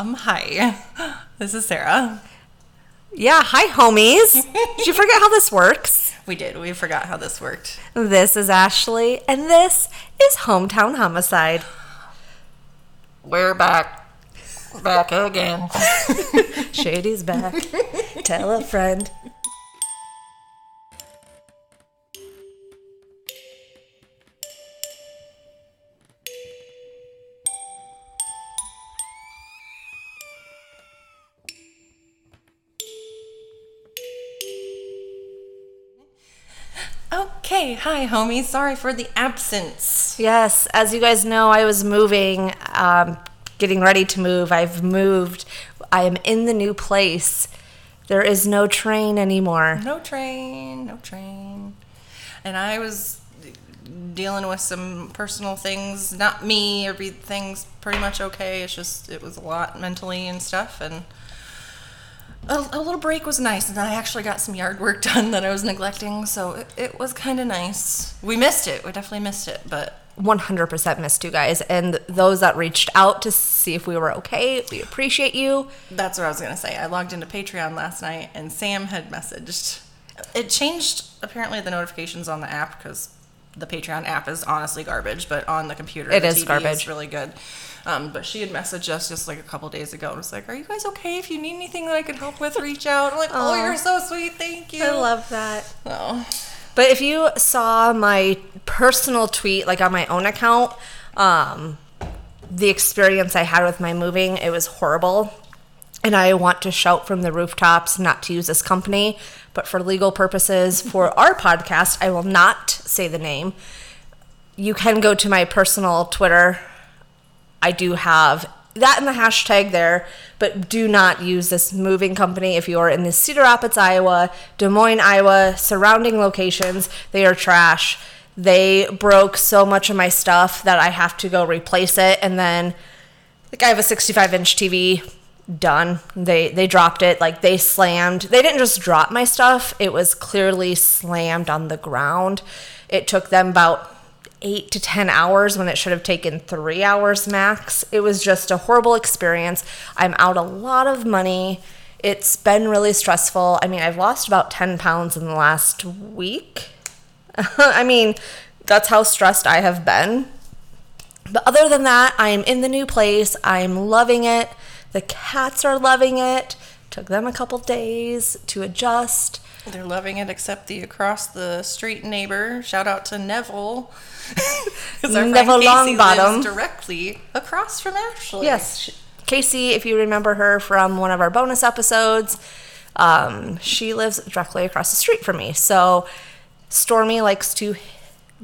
Um, hi. This is Sarah. Yeah, hi, homies. Did you forget how this works? We did. We forgot how this worked. This is Ashley, and this is Hometown Homicide. We're back. Back again. Shady's back. Tell a friend. Hi, homie. Sorry for the absence. Yes, as you guys know, I was moving, um, getting ready to move. I've moved. I am in the new place. There is no train anymore. No train. No train. And I was dealing with some personal things. Not me. Everything's pretty much okay. It's just, it was a lot mentally and stuff. And a, a little break was nice. And I actually got some yard work done that I was neglecting. So it, it was kind of nice. We missed it. We definitely missed it. But 100% missed you guys. And those that reached out to see if we were okay, we appreciate you. That's what I was gonna say. I logged into Patreon last night, and Sam had messaged. It changed apparently the notifications on the app because the Patreon app is honestly garbage, but on the computer It the is TV garbage. Is really good. Um, but she had messaged us just like a couple days ago and was like, "Are you guys okay? If you need anything that I can help with, reach out." I'm like, "Oh, you're so sweet. Thank you." I love that. Oh, But if you saw my personal tweet, like on my own account, um, the experience I had with my moving, it was horrible. And I want to shout from the rooftops not to use this company, but for legal purposes for our podcast, I will not say the name. You can go to my personal Twitter. I do have that in the hashtag there, but do not use this moving company if you are in the Cedar Rapids, Iowa, Des Moines, Iowa, surrounding locations. They are trash. They broke so much of my stuff that I have to go replace it. And then, like, I have a 65 inch TV done. They they dropped it like they slammed. They didn't just drop my stuff. It was clearly slammed on the ground. It took them about 8 to 10 hours when it should have taken 3 hours max. It was just a horrible experience. I'm out a lot of money. It's been really stressful. I mean, I've lost about 10 pounds in the last week. I mean, that's how stressed I have been. But other than that, I am in the new place. I'm loving it. The cats are loving it. Took them a couple days to adjust. they're loving it. Except the across the street neighbor. Shout out to Neville. Neville Longbottom. directly across from Ashley. Yes, Casey, if you remember her from one of our bonus episodes, um, she lives directly across the street from me. So Stormy likes to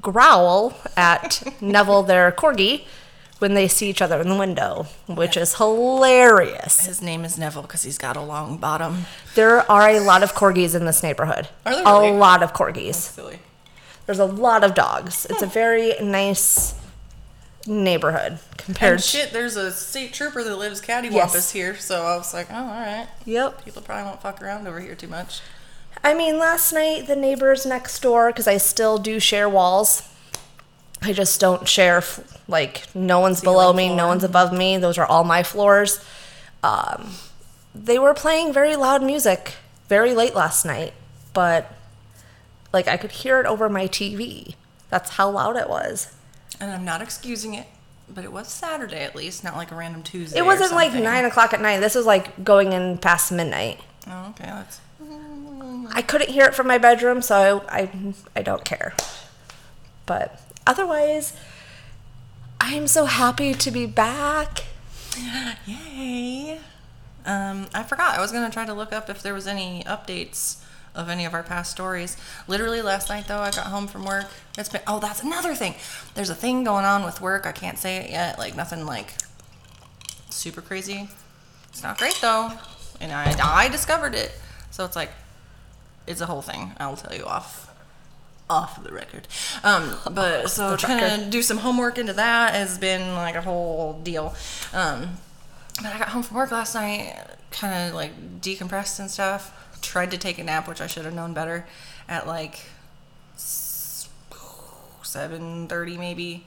growl at Neville, their corgi, when they see each other in the window, which is hilarious. His name is Neville because he's got a long bottom. There are a lot of corgis in this neighborhood. Are there really? A lot of corgis. Silly. There's a lot of dogs. It's a very nice neighborhood compared And shit, there's a state trooper that lives cattywampus Yes. here, so I was like, oh, all right. Yep. People probably won't fuck around over here too much. I mean, last night the neighbors next door, because I still do share walls. I just don't share, like, no one's below me, floor. no one's above me. Those are all my floors. Um, they were playing very loud music very late last night, but, like, I could hear it over my TV. That's how loud it was. And I'm not excusing it, but it was Saturday at least, not like a random Tuesday. It wasn't like nine o'clock at night. This was like going in past midnight. Oh, okay. That's, I couldn't hear it from my bedroom, so I, I, I don't care. But otherwise, I'm so happy to be back. yay. Um, I forgot. I was gonna try to look up if there was any updates of any of our past stories. Literally last night though, I got home from work. It's been oh, that's another thing. There's a thing going on with work. I can't say it yet. Like nothing like super crazy. It's not great though, and I I discovered it. So it's like it's a whole thing. I'll tell you off off the record. Um, but so trying record. to do some homework into that has been like a whole deal. Um, but I got home from work last night, kind of like decompressed and stuff. Tried to take a nap, which I should have known better, at like seven thirty maybe.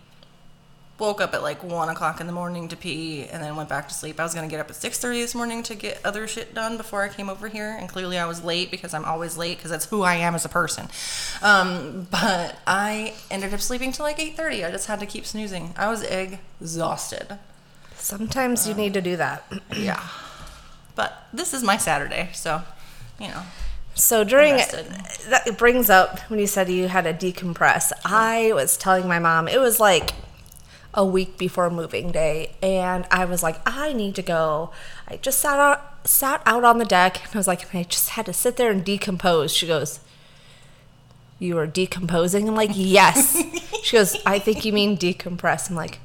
Woke up at like one o'clock in the morning to pee, and then went back to sleep. I was gonna get up at six thirty this morning to get other shit done before I came over here, and clearly I was late because I'm always late because that's who I am as a person. Um, but I ended up sleeping till like eight thirty. I just had to keep snoozing. I was exhausted. Sometimes you need to do that. Yeah. But this is my Saturday, so you know. So during that it brings up when you said you had to decompress. I was telling my mom it was like a week before moving day, and I was like, I need to go. I just sat out sat out on the deck, and I was like, I just had to sit there and decompose. She goes, "You are decomposing." I'm like, "Yes." she goes, "I think you mean decompress." I'm like,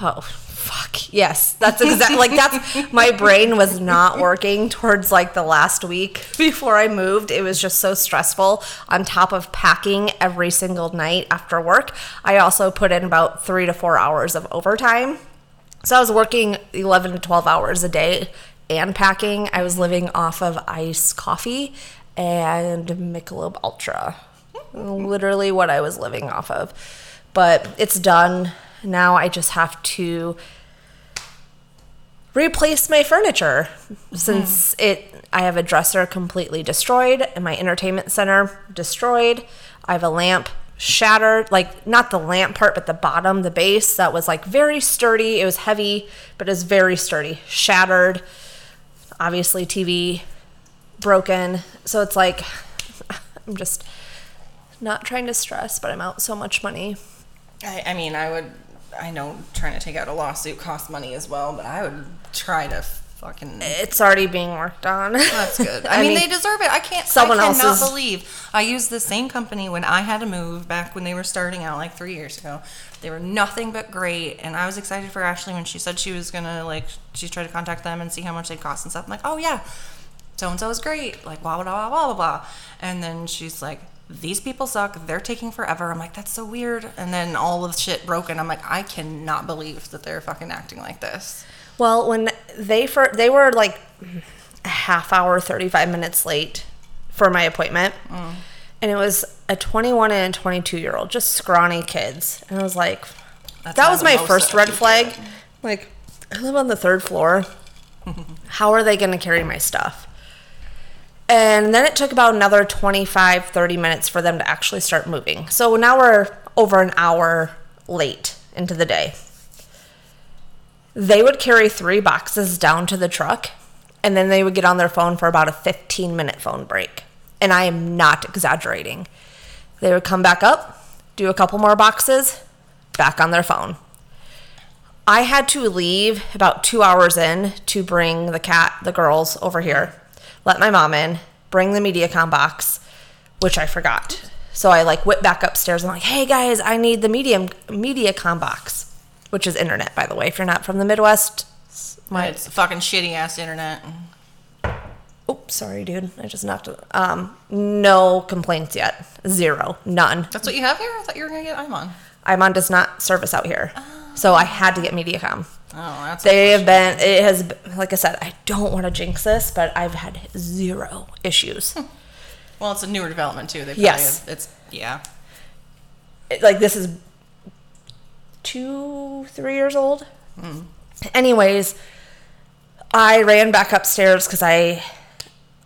"Oh." Fuck yes, that's exactly like that's my brain was not working towards like the last week before I moved. It was just so stressful. On top of packing every single night after work, I also put in about three to four hours of overtime. So I was working 11 to 12 hours a day and packing. I was living off of iced coffee and Michelob Ultra. Literally what I was living off of. But it's done. Now I just have to replace my furniture since hmm. it I have a dresser completely destroyed and my entertainment center destroyed. I have a lamp shattered, like not the lamp part, but the bottom, the base that was like very sturdy. It was heavy, but it was very sturdy. Shattered. Obviously, TV broken. So it's like I'm just not trying to stress, but I'm out so much money. I, I mean, I would. I know trying to take out a lawsuit costs money as well, but I would try to fucking. It's already being worked on. That's good. I, mean, they deserve it. I can't. someone I cannot else's- believe I used the same company when I had to move back when they were starting out, like three years ago. They were nothing but great, and I was excited for Ashley when she said she was gonna like she tried to contact them and see how much they cost and stuff. I'm like, oh yeah, so and so is great. Like blah blah blah blah blah blah. And then she's like. These people suck. They're taking forever. I'm like, that's so weird. And then all of the shit broken. I'm like, I cannot believe that they're fucking acting like this. Well, when they for they were like a half hour, thirty five minutes late for my appointment, mm. and it was a twenty one and twenty two year old, just scrawny kids, and I was like, That's that was my first red flag. Like, I live on the third floor. How are they going to carry my stuff? And then it took about another 25, 30 minutes for them to actually start moving. So now we're over an hour late into the day. They would carry three boxes down to the truck, and then they would get on their phone for about a 15 minute phone break. And I am not exaggerating. They would come back up, do a couple more boxes, back on their phone. I had to leave about two hours in to bring the cat, the girls over here, let my mom in, bring the MediaCom box, which I forgot. So I like went back upstairs. I'm like, hey guys, I need the medium MediaCom box, which is internet, by the way. If you're not from the Midwest, my It's fucking shitty ass internet. oops, sorry, dude, I just knocked it. Um, no complaints yet, zero, none. That's what you have here? I thought you were gonna get I'm on. ImOn does not service out here, so I had to get MediaCom. Oh, that's They have been. It has, like I said, I don't want to jinx this, but I've had zero issues. Hmm. well, it's a newer development too. They yes, have, it's yeah. It- like this is two, three years old. Hmm. Anyways, I ran back upstairs because I,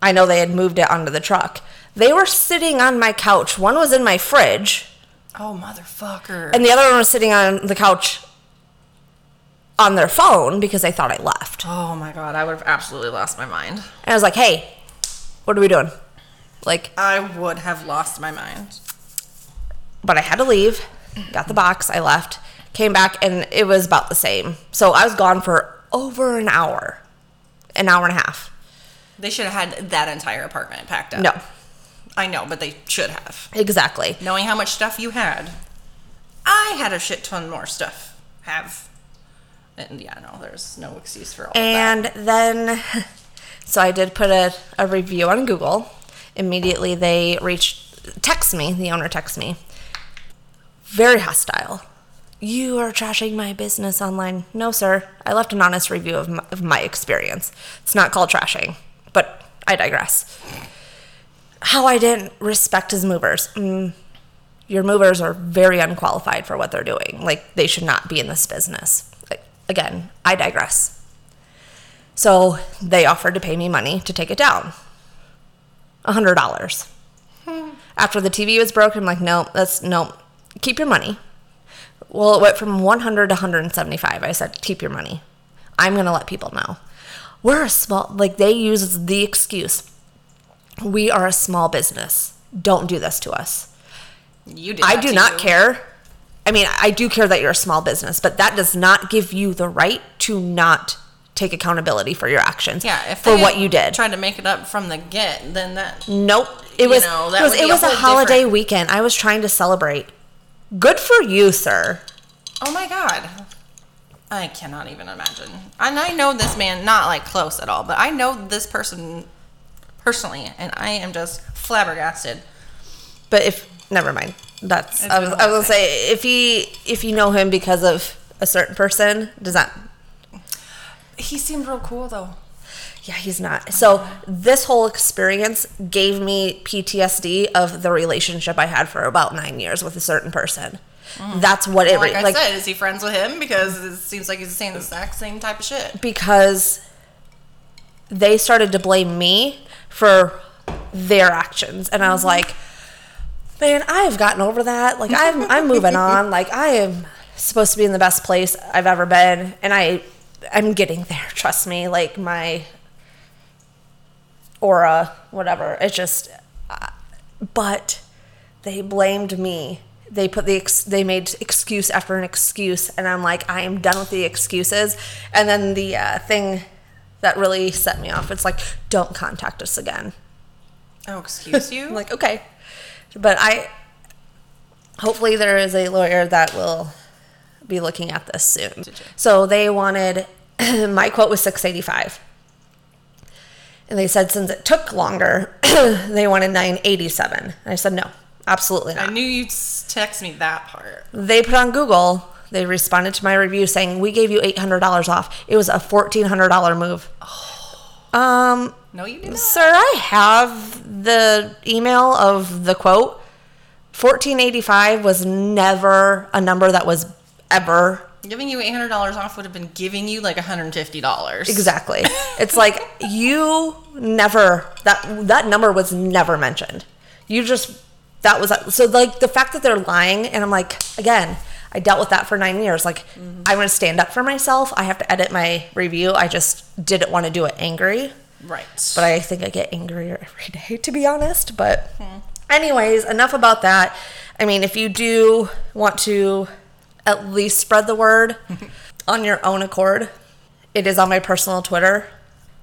I know they had moved it onto the truck. They were sitting on my couch. One was in my fridge, Oh motherfucker. and the other one was sitting on the couch on their phone because they thought I left. oh my god, I would have absolutely lost my mind. And I was like, "Hey, what are we doing?" Like, I would have lost my mind. but I had to leave. Got the box. I left. Came back, and it was about the same. So I was gone for over an hour, an hour and a half. They should have had that entire apartment packed up. No, I know, but they should have. exactly. Knowing how much stuff you had, I had a shit ton more stuff. Have. And yeah, no, there's no excuse for all. And then, so I did put a, a review on Google. Immediately, they reached, text me, the owner texts me. Very hostile. You are trashing my business online. No, sir. I left an honest review of my, of my experience. It's not called trashing, but I digress. How I didn't respect his movers. Mm, your movers are very unqualified for what they're doing. Like, they should not be in this business. Again, I digress. So they offered to pay me money to take it down. A hundred dollars. Hmm. After the TV was broken, I'm like, no, that's no, keep your money. Well, it went from 100 to 175. I said, keep your money. I'm going to let people know. We're a small, like, they use the excuse. We are a small business. Don't do this to us. You did. I do not you. care. I mean, I do care that you're a small business, but that does not give you the right to not take accountability for your actions. Yeah, if for what you did. Trying to make it up from the get, then that Nope. It was know, that it was, it be a a, holiday different- weekend. I was trying to celebrate. Good for you, sir. Oh my god. I cannot even imagine. And I know this man, not like close at all, but I know this person personally, and I am just flabbergasted. But if never mind. That's I was I was gonna say if he if you know him because of a certain person, does that He seemed real cool though. Yeah, he's not. So this whole experience gave me PTSD of the relationship I had for about nine years with a certain person. Mm. That's what it Like re- I like said, is he friends with him? Because it seems like he's saying the exact same type of shit. because they started to blame me for their actions, and I was mm-hmm. like, "Man, I have gotten over that. Like I'm I'm moving on. Like I am supposed to be in the best place I've ever been, and I I'm getting there. Trust me. Like my aura, whatever. It's just, uh, but they blamed me. They put the ex- they made excuse after an excuse, and I'm like, I am done with the excuses. And then the uh, thing that really set me off, it's like, don't contact us again. Oh, excuse you? Like, okay, but I hopefully there is a lawyer that will be looking at this soon. So they wanted my quote was 685. And they said since it took longer, they wanted 987. And I said no, absolutely not. I knew you'd text me that part. They put on Google, they responded to my review saying we gave you $800 off. It was a $1400 move. Um No, you did not. Sir, I have the email of the quote. 1485 was never a number that was ever Giving you eight hundred dollars off would have been giving you like one hundred and fifty dollars. exactly. it's like you never that that number was never mentioned. You just that was so like the fact that they're lying and I'm like again, I dealt with that for 9 years. Like I'm going to stand up for myself. I have to edit my review. I just didn't want to do it angry. Right. but I think I get angrier every day, to be honest. But, anyways, enough about that. I mean, if you do want to at least spread the word on your own accord, it is on my personal Twitter,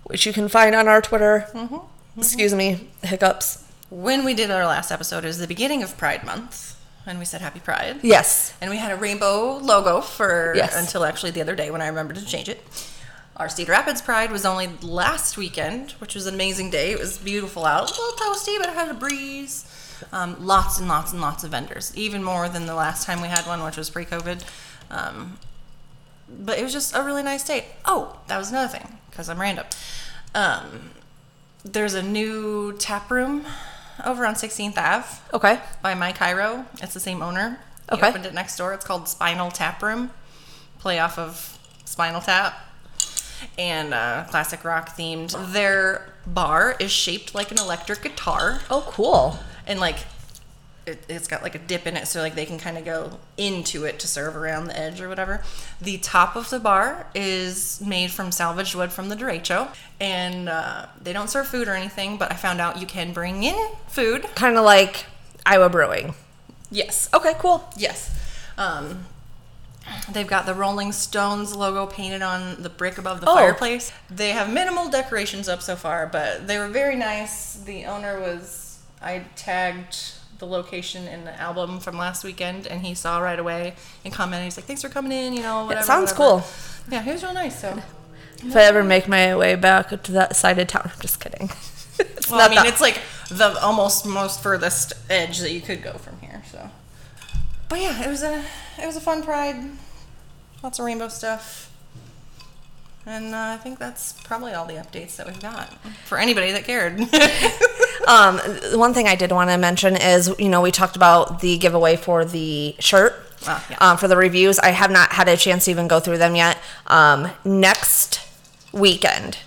which you can find on our Twitter. Mm-hmm. Mm-hmm. Excuse me, hiccups. when we did our last episode, it was the beginning of Pride Month, and we said Happy Pride. Yes. And we had a rainbow logo for Yes. until actually the other day when I remembered to change it. Our Cedar Rapids Pride was only last weekend, which was an amazing day. It was beautiful out, a little toasty, but it had a breeze. Um, lots and lots and lots of vendors, even more than the last time we had one, which was pre-COVID. Um, but it was just a really nice day. Oh, that was another thing because I'm random. Um, there's a new tap room over on 16th Ave Okay. by Mike Cairo. It's the same owner. He Okay. opened it next door. It's called Spinal Taproom. Play off of Spinal Tap and uh, classic rock themed. Their bar is shaped like an electric guitar Oh, cool. and like it, it's got like a dip in it so like they can kind of go into it to serve around the edge or whatever the top of the bar is made from salvaged wood from the derecho and uh, they don't serve food or anything but i found out you can bring in food Kind of like Iowa Brewing. yes Okay, cool. Yes. Um, they've got the Rolling Stones logo painted on the brick above the Oh. fireplace. They have minimal decorations up so far, but they were very nice. The owner was, I tagged the location in the album from last weekend, and he saw right away and commented. He's like, "Thanks for coming in," you know. Whatever, sounds whatever. cool. Yeah, he was real nice. So, If I ever make my way back to that side of town, I'm just kidding. it's well, I mean, that- it's like the almost most furthest edge that you could go from but yeah, it was a it was a fun pride. Lots of rainbow stuff. And uh, I think that's probably all the updates that we've got for anybody that cared. Um, one thing I did want to mention is, you know, we talked about the giveaway for the shirt. Ah, yeah. Um, for the reviews, I have not had a chance to even go through them yet. Um, next weekend,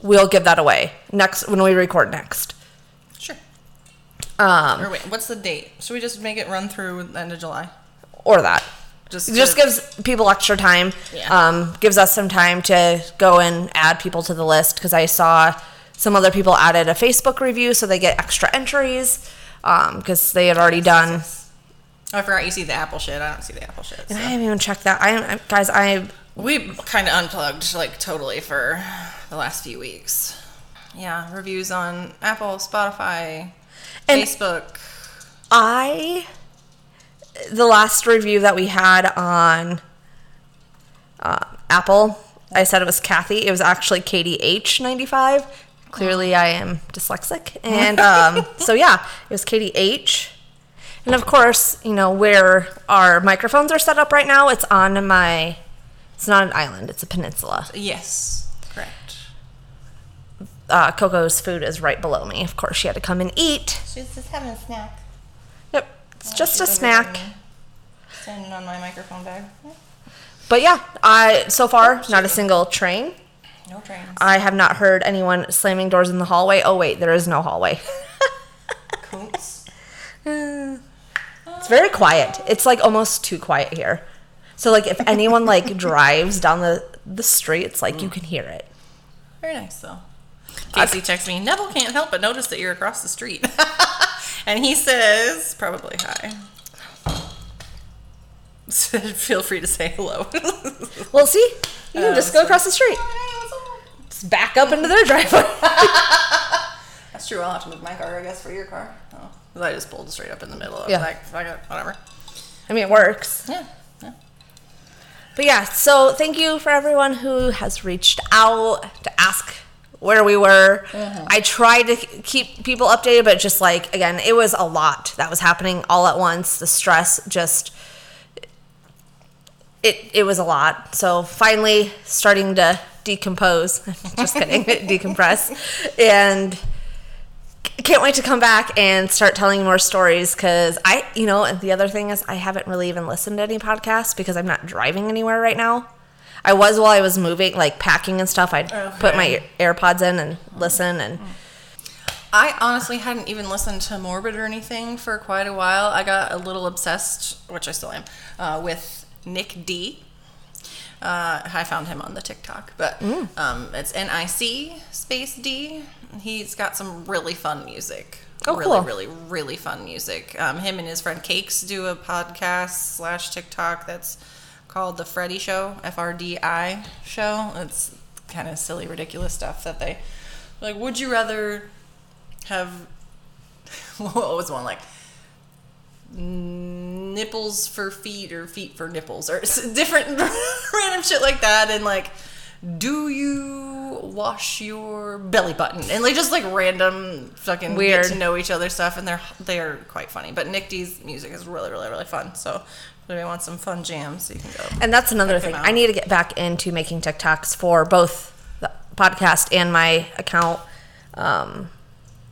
we'll give that away. Next when we record next. Um, Or wait, what's the date? Should we just make it run through the end of July? or that. Just It just to- gives people extra time. Yeah. Um, gives us some time to go and add people to the list because I saw some other people added a Facebook review so they get extra entries because they had already done. Oh, I forgot you see the Apple shit. I don't see the Apple shit. And I haven't even checked that. I, I guys, I We kind of unplugged like totally for the last few weeks. Yeah, reviews on Apple, Spotify, And- Facebook. I the last review that we had on uh, Apple, I said it was Kathy. It was actually Katie H ninety five. Clearly, I am dyslexic, and um, so yeah, it was Katie H. And of course, you know where our microphones are set up right now. It's on my. It's not an island. It's a peninsula. Yes, correct. Uh, Coco's food is right below me. Of course, she had to come and eat. She's just having a snack. Yep, it's just a snack. Standing on my microphone bag. But yeah, I so far not a single train. No trains. I have not heard anyone slamming doors in the hallway. Oh wait, there is no hallway. Coots. it's very quiet. It's like almost too quiet here. So like if anyone like drives down the the street, it's like you can hear it. Very nice though. Casey texts me, Neville can't help but notice that you're across the street. and he says, probably hi. Feel free to say hello. Well, see, you can Uh, just go across the street, just back up into their driveway. That's true. I'll have to move my car, I guess, for your car. Oh, I just pulled straight up in the middle of Yeah. like, fuck it, whatever. I mean, it works. Yeah. yeah. But yeah, so thank you for everyone who has reached out to ask where we were. I tried to keep people updated, but just like, again, it was a lot that was happening all at once. The stress just. It, it was a lot. So finally starting to decompose. just kidding, decompress. And can't wait to come back and start telling more stories because I, you know, and the other thing is I haven't really even listened to any podcasts because I'm not driving anywhere right now. I was while I was moving, like packing and stuff. I'd put my AirPods in and listen, and I honestly hadn't even listened to Morbid or anything for quite a while. I got a little obsessed, which I still am, uh, with Nic D. Uh, I found him on the TikTok, but um, it's N I C space D. He's got some really fun music. Oh, really, cool. really, really fun music. Um, him and his friend Cakes do a podcast slash TikTok that's called The Freddy Show, F R D I Show. It's kind of silly, ridiculous stuff that they like. Would you rather have what was one like nipples for feet or feet for nipples or different random shit like that and like do you wash your belly button and like just like random fucking Weird. get to know each other stuff and they're they're quite funny but Nic D's music is really really really fun so anybody wants some fun jams so you can go and that's another Check thing. I need to get back into making TikToks for both the podcast and my account. Um,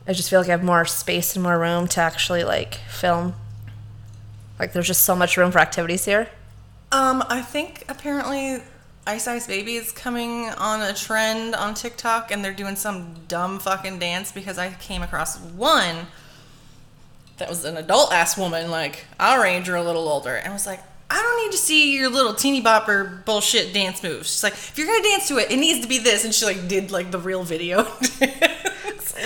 I just feel like I have more space and more room to actually like film. Like there's just so much room for activities here. Um, I think apparently Ice Ice Baby is coming on a trend on TikTok and they're doing some dumb fucking dance because I came across one that was an adult ass woman, like our age or a little older, and was like, I don't need to see your little teeny bopper bullshit dance moves. She's like, if you're gonna dance to it, it needs to be this, and she like did like the real video.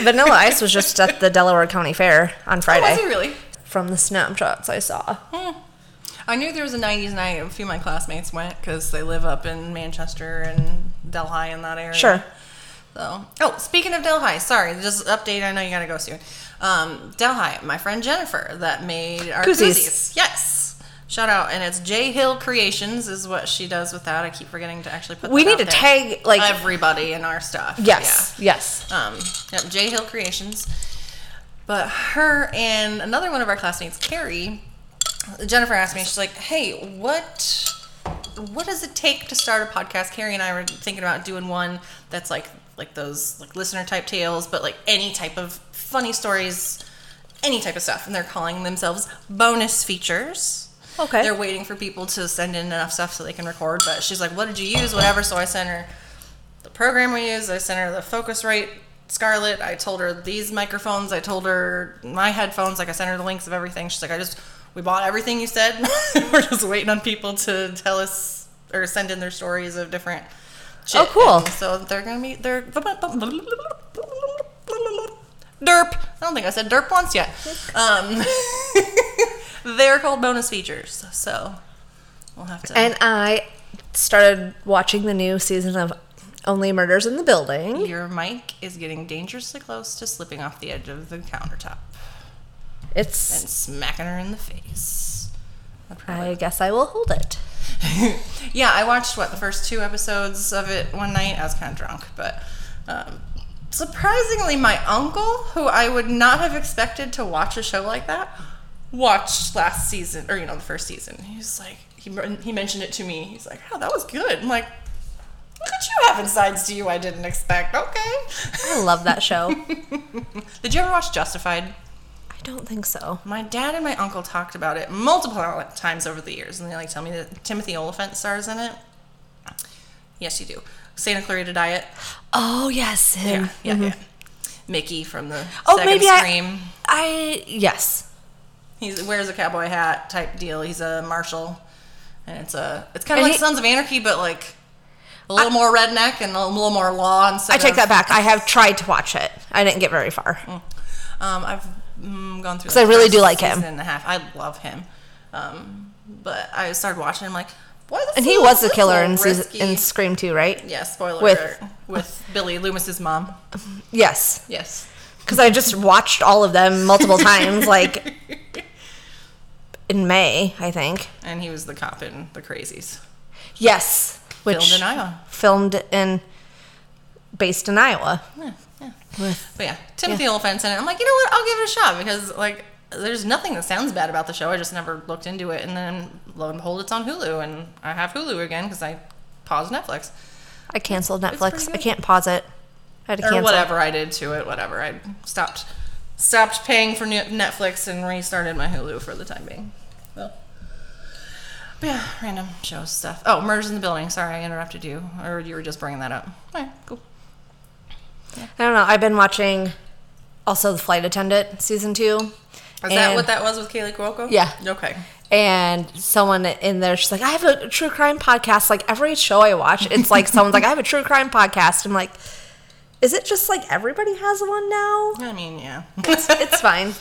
Vanilla Ice was just at the Delaware County Fair on Friday. Oh, Was he really? From the snapshots I saw. Hmm. I knew there was a 90s night. A few of my classmates went because they live up in Manchester and Delhi in that area. Sure. So, oh, speaking of Delhi, sorry, just update. I know you gotta go soon. Um, Delhi, my friend Jennifer that made our Koozies. koozies. Yes. Shout out, and it's J Hill Creations is what she does with that. I keep forgetting to actually put. We need to there. tag, like- everybody in our stuff. Yes, yes. Yeah. Um, yep, J Hill Creations. But her and another one of our classmates, Carrie, Jennifer asked me. She's like, "Hey, what what does it take to start a podcast?" Carrie and I were thinking about doing one that's like like those like listener type tales, but like any type of funny stories, any type of stuff, and they're calling themselves bonus features. Okay. They're waiting for people to send in enough stuff so they can record. But she's like, "What did you use? Whatever." So I sent her the program we use. I sent her the Focusrite Scarlett. I told her these microphones. I told her my headphones. Like I sent her the links of everything. She's like, "I just we bought everything you said. We're just waiting on people to tell us or send in their stories of different." Shit. Oh, cool. So they're gonna be they're derp. I don't think I said derp once yet. Um, they're called bonus features. So we'll have to. And I started watching the new season of Only Murders in the Building. Your mic is getting dangerously close to slipping off the edge of the countertop It's. and smacking her in the face. I I guess I will hold it. yeah, I watched what the first two episodes of it one night. I was kind of drunk, but um, surprisingly, my uncle, who I would not have expected to watch a show like that, watched last season or you know the first season. He's like, he he mentioned it to me. He's like, "Oh, that was good." I'm like, "Look at you having sides to you I didn't expect." Okay. I love that show. Did you ever watch Justified? I don't think so. My dad and my uncle talked about it multiple times over the years, and they like tell me that Timothy Olyphant stars in it. Yes, you do. Santa Clarita Diet. Oh, yes. Him. Yeah, yeah, yeah. Mickey from the Oh, second maybe I- Scream. I. Yes. He wears a cowboy hat type deal. He's a marshal, and it's a it's kind of like he- Sons of Anarchy, but like a little more redneck and a little more law. Instead I take of- that back. I have tried to watch it. I didn't get very far. Um, I've mm, gone through. 'Cause I really do like him. And a half. I love him, um, but I started watching. I'm like, why And he was the killer in, season, in Scream 2, right? Yeah, spoiler With- alert. With Billy Loomis's mom. Yes. Yes. Because I just watched all of them multiple times, like in May, I think. And he was the cop in The Crazies. Yes. Which Filmed in Iowa. filmed in based in Iowa. Yeah. With But yeah, Timothy Olyphant's in it. I'm like, you know what? I'll give it a shot because like there's nothing that sounds bad about the show. I just never looked into it, and then lo and behold, it's on Hulu, and I have Hulu again because I paused Netflix I canceled Netflix. I can't pause it. I had to or cancel. whatever I did to it. Whatever I stopped stopped paying for Netflix and restarted my Hulu for the time being. So. But yeah, random show stuff. Oh, Murders in the Building. Sorry, I interrupted you, or you were just bringing that up. All right, cool. I don't know. I've been watching also the Flight Attendant season two. Is that what that was with Kaley Cuoco? Yeah. Okay. And someone in there, she's like, I have a true crime podcast. Like every show I watch, it's like someone's like, I have a true crime podcast. I'm like, is it just like everybody has one now? I mean, yeah. It's, it's fine.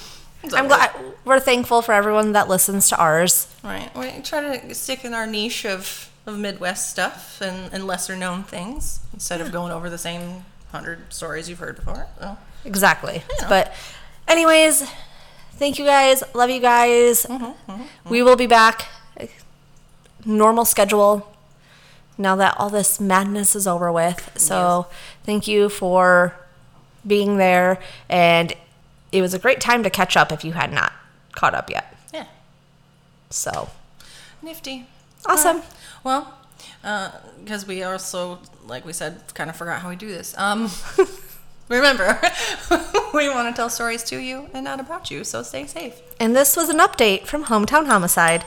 I'm glad we're thankful for everyone that listens to ours. Right. We try to stick in our niche of, of Midwest stuff and, and lesser known things instead of going over the same hundred stories you've heard before. So, Exactly. know. But, anyways, thank you guys. Love you guys. Mm-hmm, mm-hmm, mm-hmm, We will be back. Normal schedule now that all this madness is over with. So, thank you for being there. And it was a great time to catch up if you had not caught up yet. yeah. So, Nifty. awesome. Uh, well, because we also, like we said, kind of forgot how we do this. Um, remember, we want to tell stories to you and not about you, so stay safe. And this was an update from Hometown Homicide.